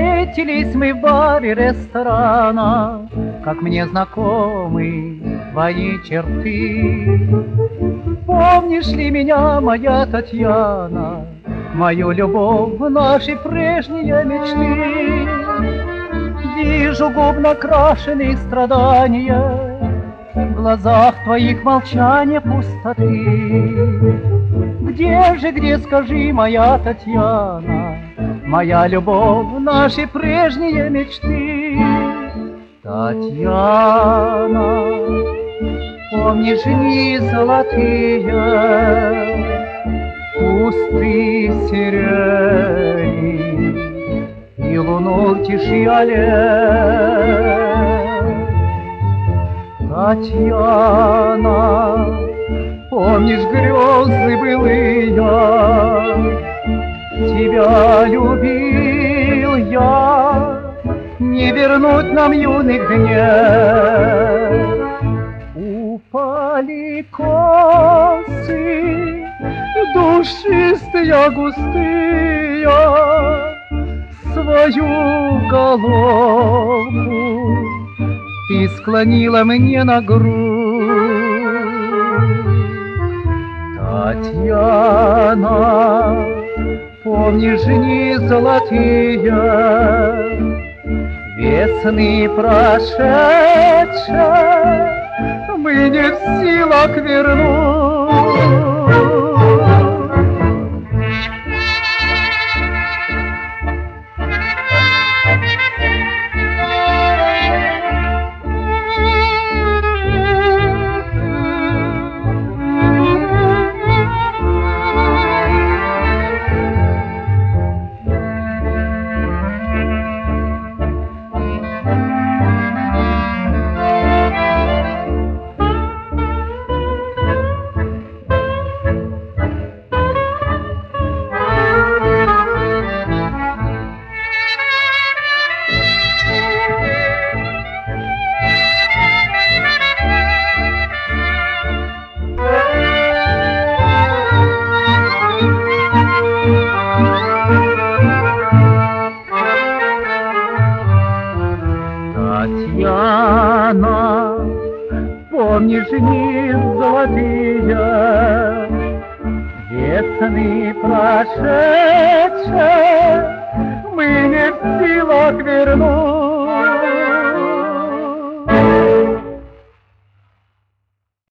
Встретились мы в баре ресторана, Как мне знакомы твои черты. Помнишь ли меня, моя Татьяна, Мою любовь, наши прежние мечты? Вижу губ накрашенные страдания, В глазах твоих молчание пустоты. Где же, где, скажи, моя Татьяна, Моя любовь, наши прежние мечты? Татьяна, помнишь дни золотые, Кусты сирени и луну в тиши Татьяна, помнишь грезы былые, Тебя любил я, не вернуть нам юных дней. Упали косы, душистые, густые, Свою головку ты склонила мне на грудь. Татьяна, помнишь дни золотые, Весны прошедшие, мы не в силах вернуть. не нит золотые, Весны прошедшие, мы не в силах вернуть.